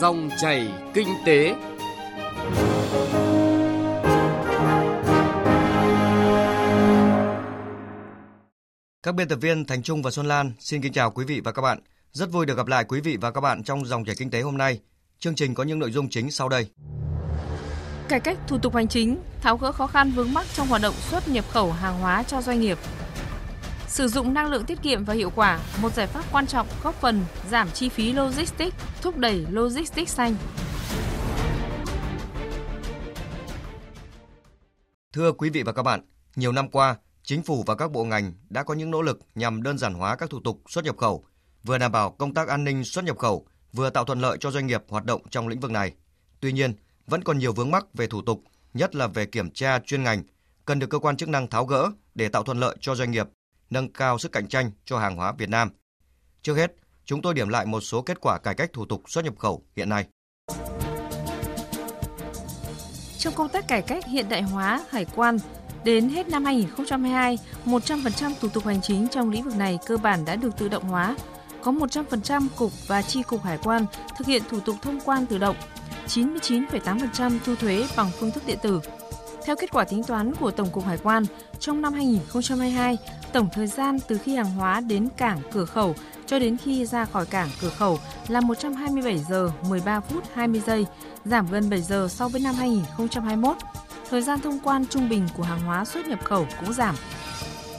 Dòng chảy kinh tế. Các biên tập viên Thành Trung và Xuân Lan xin kính chào quý vị và các bạn. Rất vui được gặp lại quý vị và các bạn trong dòng chảy kinh tế hôm nay. Chương trình có những nội dung chính sau đây. Cải cách thủ tục hành chính, tháo gỡ khó khăn vướng mắc trong hoạt động xuất nhập khẩu hàng hóa cho doanh nghiệp. Sử dụng năng lượng tiết kiệm và hiệu quả, một giải pháp quan trọng góp phần giảm chi phí logistics, thúc đẩy logistics xanh. Thưa quý vị và các bạn, nhiều năm qua, chính phủ và các bộ ngành đã có những nỗ lực nhằm đơn giản hóa các thủ tục xuất nhập khẩu, vừa đảm bảo công tác an ninh xuất nhập khẩu, vừa tạo thuận lợi cho doanh nghiệp hoạt động trong lĩnh vực này. Tuy nhiên, vẫn còn nhiều vướng mắc về thủ tục, nhất là về kiểm tra chuyên ngành, cần được cơ quan chức năng tháo gỡ để tạo thuận lợi cho doanh nghiệp, nâng cao sức cạnh tranh cho hàng hóa Việt Nam. Trước hết, chúng tôi điểm lại một số kết quả cải cách thủ tục xuất nhập khẩu hiện nay. Trong công tác cải cách hiện đại hóa hải quan, đến hết năm 2022, 100% thủ tục hành chính trong lĩnh vực này cơ bản đã được tự động hóa. Có 100% cục và chi cục hải quan thực hiện thủ tục thông quan tự động, 99,8% thu thuế bằng phương thức điện tử. Theo kết quả tính toán của Tổng cục Hải quan, trong năm 2022, tổng thời gian từ khi hàng hóa đến cảng cửa khẩu cho đến khi ra khỏi cảng cửa khẩu là 127 giờ 13 phút 20 giây, giảm gần 7 giờ so với năm 2021. Thời gian thông quan trung bình của hàng hóa xuất nhập khẩu cũng giảm.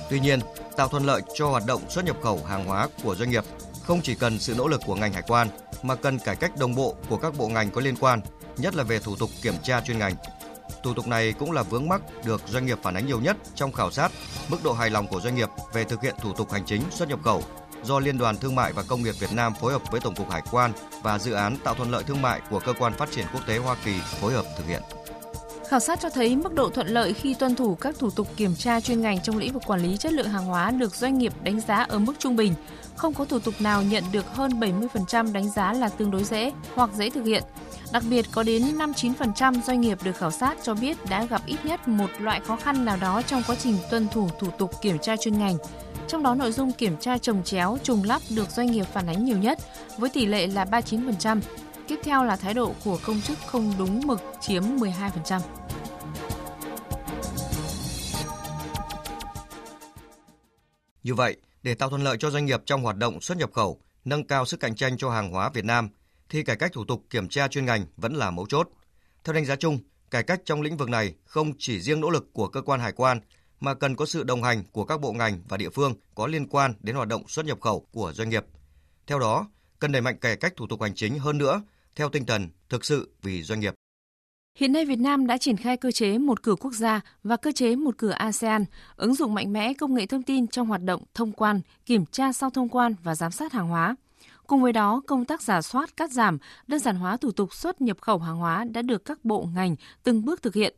Tuy nhiên, tạo thuận lợi cho hoạt động xuất nhập khẩu hàng hóa của doanh nghiệp không chỉ cần sự nỗ lực của ngành hải quan mà cần cải cách đồng bộ của các bộ ngành có liên quan, nhất là về thủ tục kiểm tra chuyên ngành. Thủ tục này cũng là vướng mắc được doanh nghiệp phản ánh nhiều nhất trong khảo sát mức độ hài lòng của doanh nghiệp về thực hiện thủ tục hành chính xuất nhập khẩu do Liên đoàn Thương mại và Công nghiệp Việt Nam phối hợp với Tổng cục Hải quan và dự án tạo thuận lợi thương mại của Cơ quan Phát triển Quốc tế Hoa Kỳ phối hợp thực hiện. Khảo sát cho thấy mức độ thuận lợi khi tuân thủ các thủ tục kiểm tra chuyên ngành trong lĩnh vực quản lý chất lượng hàng hóa được doanh nghiệp đánh giá ở mức trung bình. Không có thủ tục nào nhận được hơn 70% đánh giá là tương đối dễ hoặc dễ thực hiện. Đặc biệt có đến 5-9% doanh nghiệp được khảo sát cho biết đã gặp ít nhất một loại khó khăn nào đó trong quá trình tuân thủ thủ tục kiểm tra chuyên ngành. Trong đó nội dung kiểm tra trồng chéo, trùng lắp được doanh nghiệp phản ánh nhiều nhất với tỷ lệ là 39%. Tiếp theo là thái độ của công chức không đúng mực chiếm 12%. Như vậy, để tạo thuận lợi cho doanh nghiệp trong hoạt động xuất nhập khẩu, nâng cao sức cạnh tranh cho hàng hóa Việt Nam, thì cải cách thủ tục kiểm tra chuyên ngành vẫn là mấu chốt. Theo đánh giá chung, cải cách trong lĩnh vực này không chỉ riêng nỗ lực của cơ quan hải quan mà cần có sự đồng hành của các bộ ngành và địa phương có liên quan đến hoạt động xuất nhập khẩu của doanh nghiệp. Theo đó, cần đẩy mạnh cải cách thủ tục hành chính hơn nữa theo tinh thần thực sự vì doanh nghiệp. Hiện nay Việt Nam đã triển khai cơ chế một cửa quốc gia và cơ chế một cửa ASEAN, ứng dụng mạnh mẽ công nghệ thông tin trong hoạt động thông quan, kiểm tra sau thông quan và giám sát hàng hóa. Cùng với đó, công tác giả soát, cắt giảm, đơn giản hóa thủ tục xuất nhập khẩu hàng hóa đã được các bộ ngành từng bước thực hiện.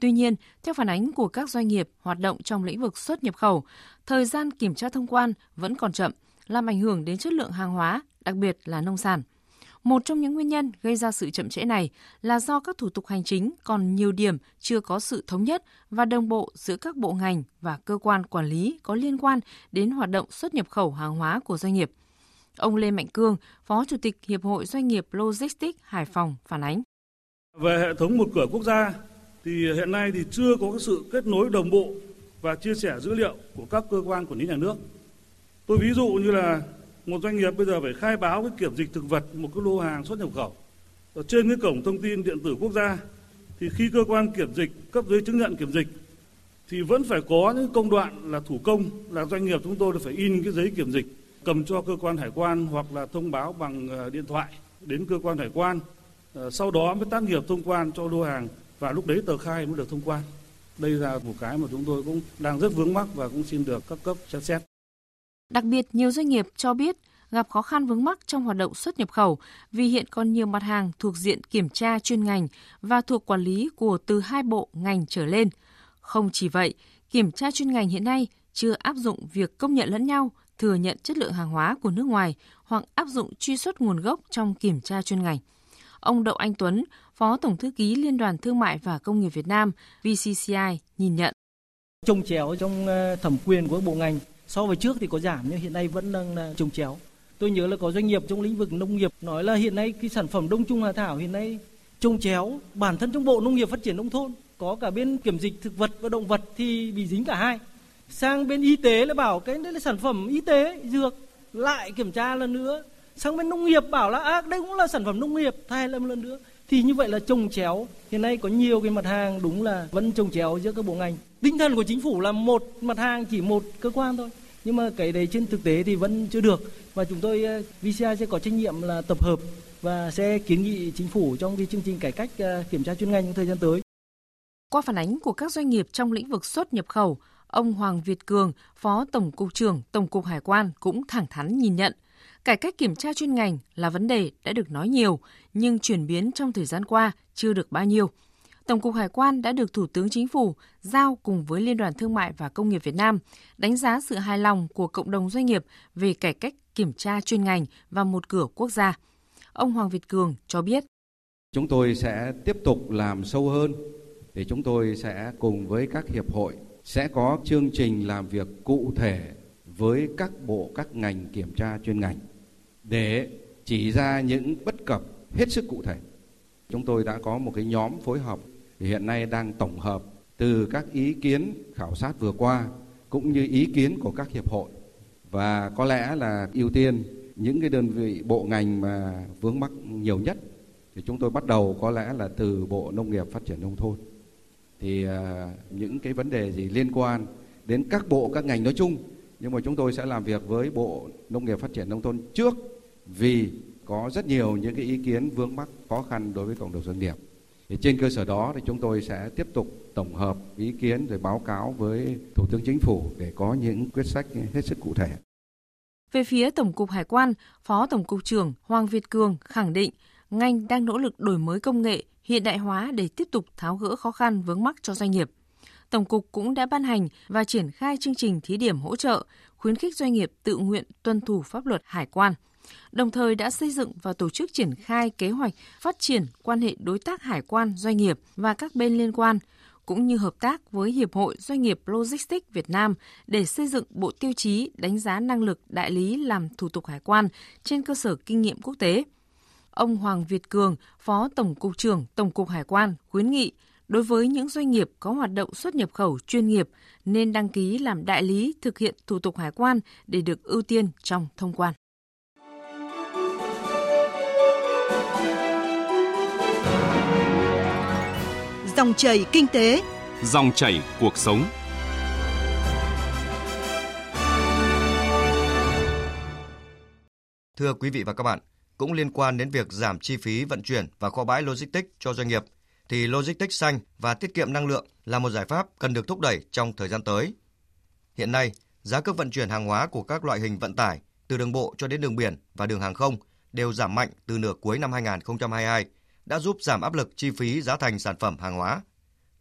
Tuy nhiên, theo phản ánh của các doanh nghiệp hoạt động trong lĩnh vực xuất nhập khẩu, thời gian kiểm tra thông quan vẫn còn chậm, làm ảnh hưởng đến chất lượng hàng hóa, đặc biệt là nông sản. Một trong những nguyên nhân gây ra sự chậm trễ này là do các thủ tục hành chính còn nhiều điểm chưa có sự thống nhất và đồng bộ giữa các bộ ngành và cơ quan quản lý có liên quan đến hoạt động xuất nhập khẩu hàng hóa của doanh nghiệp. Ông Lê Mạnh Cương, Phó Chủ tịch Hiệp hội Doanh nghiệp Logistics Hải Phòng phản ánh. Về hệ thống một cửa quốc gia thì hiện nay thì chưa có sự kết nối đồng bộ và chia sẻ dữ liệu của các cơ quan quản lý nhà nước. Tôi ví dụ như là một doanh nghiệp bây giờ phải khai báo cái kiểm dịch thực vật một cái lô hàng xuất nhập khẩu ở trên cái cổng thông tin điện tử quốc gia thì khi cơ quan kiểm dịch cấp giấy chứng nhận kiểm dịch thì vẫn phải có những công đoạn là thủ công là doanh nghiệp chúng tôi phải in cái giấy kiểm dịch cầm cho cơ quan hải quan hoặc là thông báo bằng ờ, điện thoại đến cơ quan hải quan ờ, sau đó mới tác nghiệp thông quan cho lô hàng và lúc đấy tờ khai mới được thông quan đây là một cái mà chúng tôi cũng đang rất vướng mắc và cũng xin được các cấp xem xét Đặc biệt, nhiều doanh nghiệp cho biết gặp khó khăn vướng mắc trong hoạt động xuất nhập khẩu vì hiện còn nhiều mặt hàng thuộc diện kiểm tra chuyên ngành và thuộc quản lý của từ hai bộ ngành trở lên. Không chỉ vậy, kiểm tra chuyên ngành hiện nay chưa áp dụng việc công nhận lẫn nhau, thừa nhận chất lượng hàng hóa của nước ngoài hoặc áp dụng truy xuất nguồn gốc trong kiểm tra chuyên ngành. Ông Đậu Anh Tuấn, Phó Tổng Thư ký Liên đoàn Thương mại và Công nghiệp Việt Nam VCCI nhìn nhận. Trông chéo trong ờ, thẩm quyền của bộ ngành So với trước thì có giảm nhưng hiện nay vẫn đang ờ, trông chéo. Tôi nhớ là có doanh nghiệp trong lĩnh vực nông nghiệp nói là hiện nay cái sản phẩm đông trùng hạ thảo hiện nay trông chéo bản thân trong bộ nông nghiệp phát triển nông thôn có cả bên kiểm dịch thực vật và động vật thì bị dính cả hai sang bên y tế là bảo cái đấy là sản phẩm y tế dược. Lại kiểm tra lần nữa. Sang bên nông nghiệp bảo là à, đây cũng là sản phẩm nông nghiệp. Thay lâm lần nữa. Thì như vậy là trồng chéo. Hiện nay có nhiều cái mặt hàng đúng là vẫn trồng chéo giữa các bộ ngành. Tinh thần của chính phủ là một mặt hàng chỉ một cơ quan thôi. Nhưng mà cái đấy trên thực tế thì vẫn chưa được. Và chúng tôi ờ, VCI sẽ có trách nhiệm là tập hợp và sẽ kiến nghị chính phủ trong cái chương trình cải cách ờ, kiểm tra chuyên ngành trong thời gian tới. Qua phản ánh của các doanh nghiệp trong lĩnh vực xuất nhập khẩu, ông Hoàng Việt Cường, Phó Tổng cục trưởng Tổng cục Hải quan cũng thẳng thắn nhìn nhận Cải cách kiểm tra chuyên ngành là vấn đề đã được nói nhiều, nhưng chuyển biến trong thời gian qua chưa được bao nhiêu. Tổng cục Hải quan đã được Thủ tướng Chính phủ giao cùng với Liên đoàn Thương mại và Công nghiệp Việt Nam đánh giá sự hài lòng của cộng đồng doanh nghiệp về cải cách kiểm tra chuyên ngành và một cửa quốc gia. Ông Hoàng Việt Cường cho biết. Chúng tôi sẽ tiếp tục làm sâu hơn để chúng tôi sẽ cùng với các hiệp hội sẽ có chương trình làm việc cụ thể với các bộ, các ngành kiểm tra chuyên ngành để chỉ ra những bất cập hết sức cụ thể. Chúng tôi đã có một cái nhóm phối hợp hiện nay đang tổng hợp từ các ý kiến khảo sát vừa qua cũng như ý kiến của các hiệp hội và có lẽ là ưu tiên những cái đơn vị bộ ngành mà vướng mắc nhiều nhất thì chúng tôi bắt đầu có lẽ là từ Bộ Nông nghiệp Phát triển nông thôn. Thì à, những cái vấn đề gì liên quan đến các bộ các ngành nói chung nhưng mà chúng tôi sẽ làm việc với Bộ Nông nghiệp Phát triển nông thôn trước vì có rất nhiều những cái ý kiến vướng mắc khó khăn đối với cộng đồng doanh nghiệp. Thì trên cơ sở đó thì chúng tôi sẽ tiếp tục tổng hợp ý kiến rồi báo cáo với Thủ tướng Chính phủ để có những quyết sách hết sức cụ thể. Về phía Tổng cục Hải quan, Phó Tổng cục trưởng Hoàng Việt Cường khẳng định ngành đang nỗ lực đổi mới công nghệ, hiện đại hóa để tiếp tục tháo gỡ khó khăn vướng mắc cho doanh nghiệp. Tổng cục cũng đã ban hành và triển khai chương trình thí điểm hỗ trợ, khuyến khích doanh nghiệp tự nguyện tuân thủ pháp luật hải quan. Đồng thời đã xây dựng và tổ chức triển khai kế hoạch phát triển quan hệ đối tác hải quan doanh nghiệp và các bên liên quan, cũng như hợp tác với Hiệp hội Doanh nghiệp Logistics Việt Nam để xây dựng bộ tiêu chí đánh giá năng lực đại lý làm thủ tục hải quan trên cơ sở kinh nghiệm quốc tế. Ông Hoàng Việt Cường, Phó Tổng cục trưởng Tổng cục Hải quan khuyến nghị đối với những doanh nghiệp có hoạt động xuất nhập khẩu chuyên nghiệp nên đăng ký làm đại lý thực hiện thủ tục hải quan để được ưu tiên trong thông quan. Dòng chảy kinh tế, dòng chảy cuộc sống. Thưa quý vị và các bạn, cũng liên quan đến việc giảm chi phí vận chuyển và kho bãi logistics cho doanh nghiệp, thì logistics xanh và tiết kiệm năng lượng là một giải pháp cần được thúc đẩy trong thời gian tới. Hiện nay, giá cước vận chuyển hàng hóa của các loại hình vận tải từ đường bộ cho đến đường biển và đường hàng không đều giảm mạnh từ nửa cuối năm 2022, đã giúp giảm áp lực chi phí giá thành sản phẩm hàng hóa.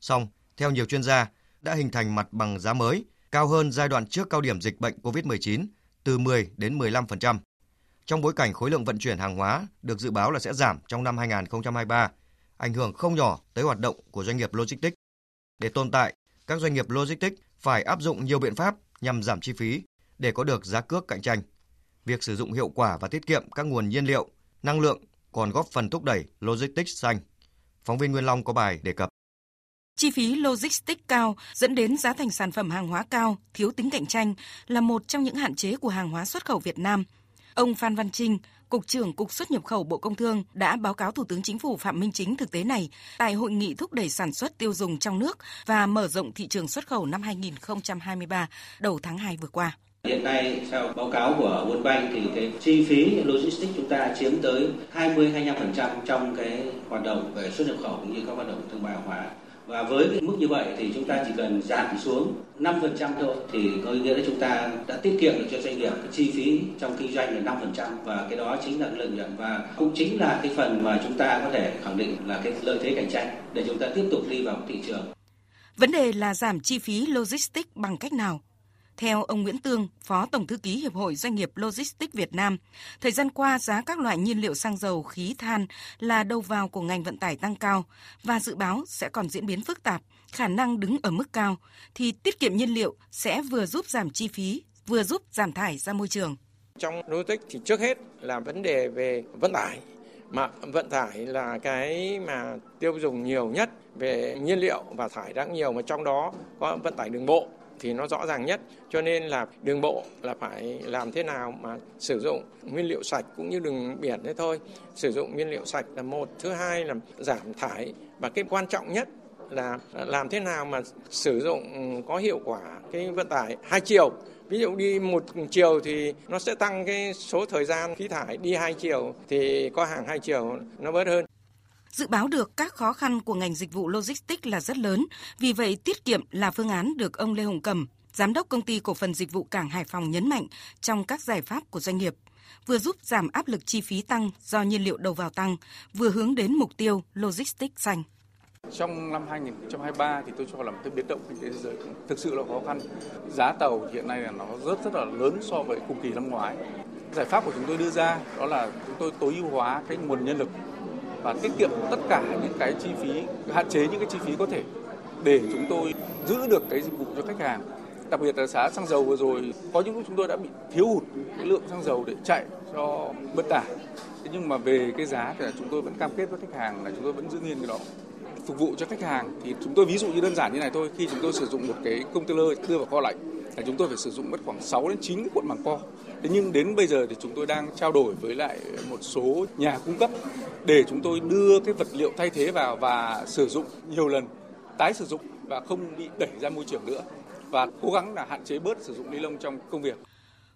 Song, theo nhiều chuyên gia, đã hình thành mặt bằng giá mới cao hơn giai đoạn trước cao điểm dịch bệnh COVID-19 từ 10 đến 15%. Trong bối cảnh khối lượng vận chuyển hàng hóa được dự báo là sẽ giảm trong năm 2023 ảnh hưởng không nhỏ tới hoạt động của doanh nghiệp logistics. Để tồn tại, các doanh nghiệp logistics phải áp dụng nhiều biện pháp nhằm giảm chi phí để có được giá cước cạnh tranh. Việc sử dụng hiệu quả và tiết kiệm các nguồn nhiên liệu, năng lượng còn góp phần thúc đẩy logistics xanh. Phóng viên Nguyên Long có bài đề cập. Chi phí logistics cao dẫn đến giá thành sản phẩm hàng hóa cao, thiếu tính cạnh tranh là một trong những hạn chế của hàng hóa xuất khẩu Việt Nam. Ông Phan Văn Trinh, Cục trưởng Cục xuất nhập khẩu Bộ Công Thương đã báo cáo Thủ tướng Chính phủ Phạm Minh Chính thực tế này tại hội nghị thúc đẩy sản xuất tiêu dùng trong nước và mở rộng thị trường xuất khẩu năm 2023 đầu tháng 2 vừa qua. Hiện nay theo báo cáo của World Bank thì cái chi phí logistics chúng ta chiếm tới 20-25% trong cái hoạt động về xuất nhập khẩu cũng như các hoạt động thương mại hàng hóa. Và với cái mức như vậy thì chúng ta chỉ cần giảm xuống 5% thôi thì có nghĩa là chúng ta đã tiết kiệm được cho doanh nghiệp cái chi phí trong kinh doanh là 5% và cái đó chính là lợi nhuận và cũng chính là cái phần mà chúng ta có thể khẳng định là cái lợi thế cạnh tranh để chúng ta tiếp tục đi vào thị trường. Vấn đề là giảm chi phí logistics bằng cách nào? Theo ông Nguyễn Tương, Phó Tổng Thư ký Hiệp hội Doanh nghiệp Logistics Việt Nam, thời gian qua giá các loại nhiên liệu xăng dầu, khí than là đầu vào của ngành vận tải tăng cao và dự báo sẽ còn diễn biến phức tạp, khả năng đứng ở mức cao, thì tiết kiệm nhiên liệu sẽ vừa giúp giảm chi phí, vừa giúp giảm thải ra môi trường. Trong logistics thì trước hết là vấn đề về vận tải mà vận tải là cái mà tiêu dùng nhiều nhất về nhiên liệu và thải ra nhiều mà trong đó có vận tải đường bộ thì nó rõ ràng nhất. Cho nên là đường bộ là phải làm thế nào mà sử dụng nguyên liệu sạch cũng như đường biển thế thôi. Sử dụng nguyên liệu sạch là một, thứ hai là giảm thải. Và cái quan trọng nhất là làm thế nào mà sử dụng ừ, có hiệu quả cái vận tải hai chiều. Ví dụ đi một chiều thì nó sẽ tăng cái số thời gian khí thải, đi hai chiều thì có hàng hai chiều nó bớt hơn. Dự báo được các khó khăn của ngành dịch vụ logistics là rất lớn, vì vậy tiết kiệm là phương án được ông Lê Hồng Cầm, Giám đốc công ty cổ phần dịch vụ cảng Hải Phòng nhấn mạnh trong các giải pháp của doanh nghiệp, vừa giúp giảm áp lực chi phí tăng do nhiên liệu đầu vào tăng, vừa hướng đến mục tiêu logistics xanh. Trong năm 2023 thì tôi cho là một cái biến động kinh tế thế giới thực sự là khó khăn. Giá tàu hiện nay là nó rất rất là lớn so với cùng kỳ năm ngoái. Giải pháp của chúng tôi đưa ra đó là chúng tôi tối ưu hóa cái nguồn nhân lực và tiết kiệm tất cả những cái chi phí, hạn chế những cái chi phí có thể để chúng tôi giữ được cái dịch vụ cho khách hàng. Đặc biệt là giá xăng dầu vừa rồi, có những lúc chúng tôi đã bị thiếu hụt cái lượng xăng dầu để chạy cho vận tải. Thế nhưng mà về cái giá thì chúng tôi vẫn cam kết với khách hàng là chúng tôi vẫn giữ nguyên cái đó phục vụ cho khách hàng thì chúng tôi ví dụ như đơn giản như này thôi khi chúng tôi sử dụng một cái container đưa vào kho lạnh là chúng tôi phải sử dụng mất khoảng 6 đến 9 cái cuộn màng co. Thế nhưng đến bây giờ thì chúng tôi đang trao đổi với lại một số nhà cung cấp để chúng tôi đưa cái vật liệu thay thế vào và sử dụng nhiều lần, tái sử dụng và không bị đẩy ra môi trường nữa và cố gắng là hạn chế bớt sử dụng ni lông trong công việc.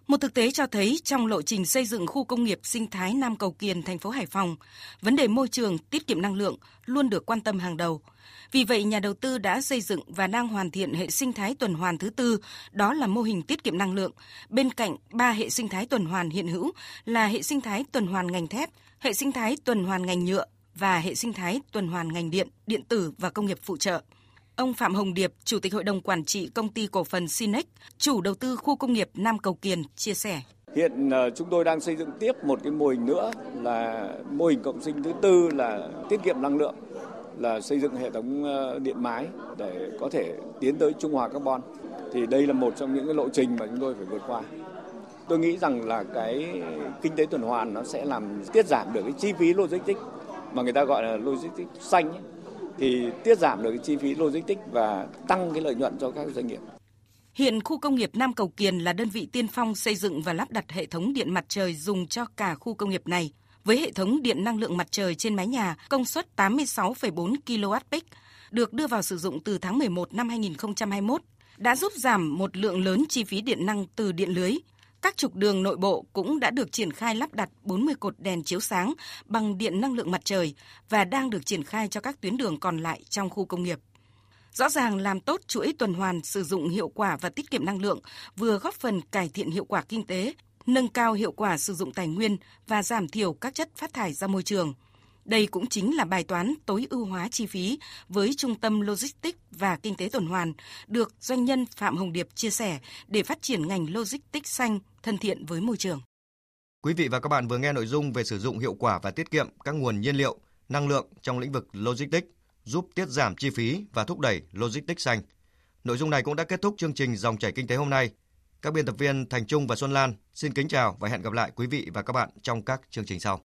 Một thực tế cho thấy trong lộ trình xây dựng khu công nghiệp sinh thái Nam Cầu Kiền, thành phố Hải Phòng, vấn đề môi trường, tiết kiệm năng lượng luôn được quan tâm hàng đầu. Vì vậy, nhà đầu tư đã xây dựng và đang hoàn thiện hệ sinh thái tuần hoàn thứ tư, đó là mô hình tiết kiệm năng lượng, bên cạnh ba hệ sinh thái tuần hoàn hiện hữu là hệ sinh thái tuần hoàn ngành thép, hệ sinh thái tuần hoàn ngành nhựa và hệ sinh thái tuần hoàn ngành điện, điện tử và công nghiệp phụ trợ. Ông Phạm Hồng Điệp, Chủ tịch Hội đồng Quản trị Công ty Cổ phần Sinex, chủ đầu tư khu công nghiệp Nam Cầu Kiền, chia sẻ. Hiện ờ, chúng tôi đang xây dựng tiếp một cái mô hình nữa là mô hình cộng sinh thứ tư là tiết kiệm năng lượng là xây dựng hệ thống ờ, điện mái để có thể tiến tới trung hòa carbon. Thì đây là một trong những cái lộ trình mà chúng tôi phải vượt qua. Tôi nghĩ rằng là cái kinh tế tuần hoàn nó sẽ làm tiết giảm được cái chi phí logistics mà người ta gọi là logistics xanh ấy thì tiết giảm được cái chi phí logistics và tăng cái lợi nhuận cho các doanh nghiệp. Hiện khu công nghiệp Nam Cầu Kiền là đơn vị tiên phong xây dựng và lắp đặt hệ thống điện mặt trời dùng cho cả khu công nghiệp này. Với hệ thống điện năng lượng mặt trời trên mái nhà công suất 86,4 kWp được đưa vào sử dụng từ tháng 11 năm 2021 đã giúp giảm một lượng lớn chi phí điện năng từ điện lưới, các trục đường nội bộ cũng đã được triển khai lắp đặt 40 cột đèn chiếu sáng bằng điện năng lượng mặt trời và đang được triển khai cho các tuyến đường còn lại trong khu công nghiệp. Rõ ràng làm tốt chuỗi tuần hoàn sử dụng hiệu quả và tiết kiệm năng lượng vừa góp phần cải thiện hiệu quả kinh tế, nâng cao hiệu quả sử dụng tài nguyên và giảm thiểu các chất phát thải ra môi trường – đây cũng chính là bài toán tối ưu hóa chi phí với Trung tâm Logistics và Kinh tế tuần hoàn, được doanh nhân Phạm Hồng Điệp chia sẻ để phát triển ngành logistics xanh thân thiện với môi trường. Quý vị và các bạn vừa nghe nội dung về sử dụng hiệu quả và tiết kiệm các nguồn nhiên liệu, năng lượng trong lĩnh vực logistics, giúp tiết giảm chi phí và thúc đẩy logistics xanh. Nội dung này cũng đã kết thúc chương trình Dòng chảy kinh tế hôm nay. Các biên tập viên Thành Trung và Xuân Lan xin kính chào và hẹn gặp lại quý vị và các bạn trong các chương trình sau.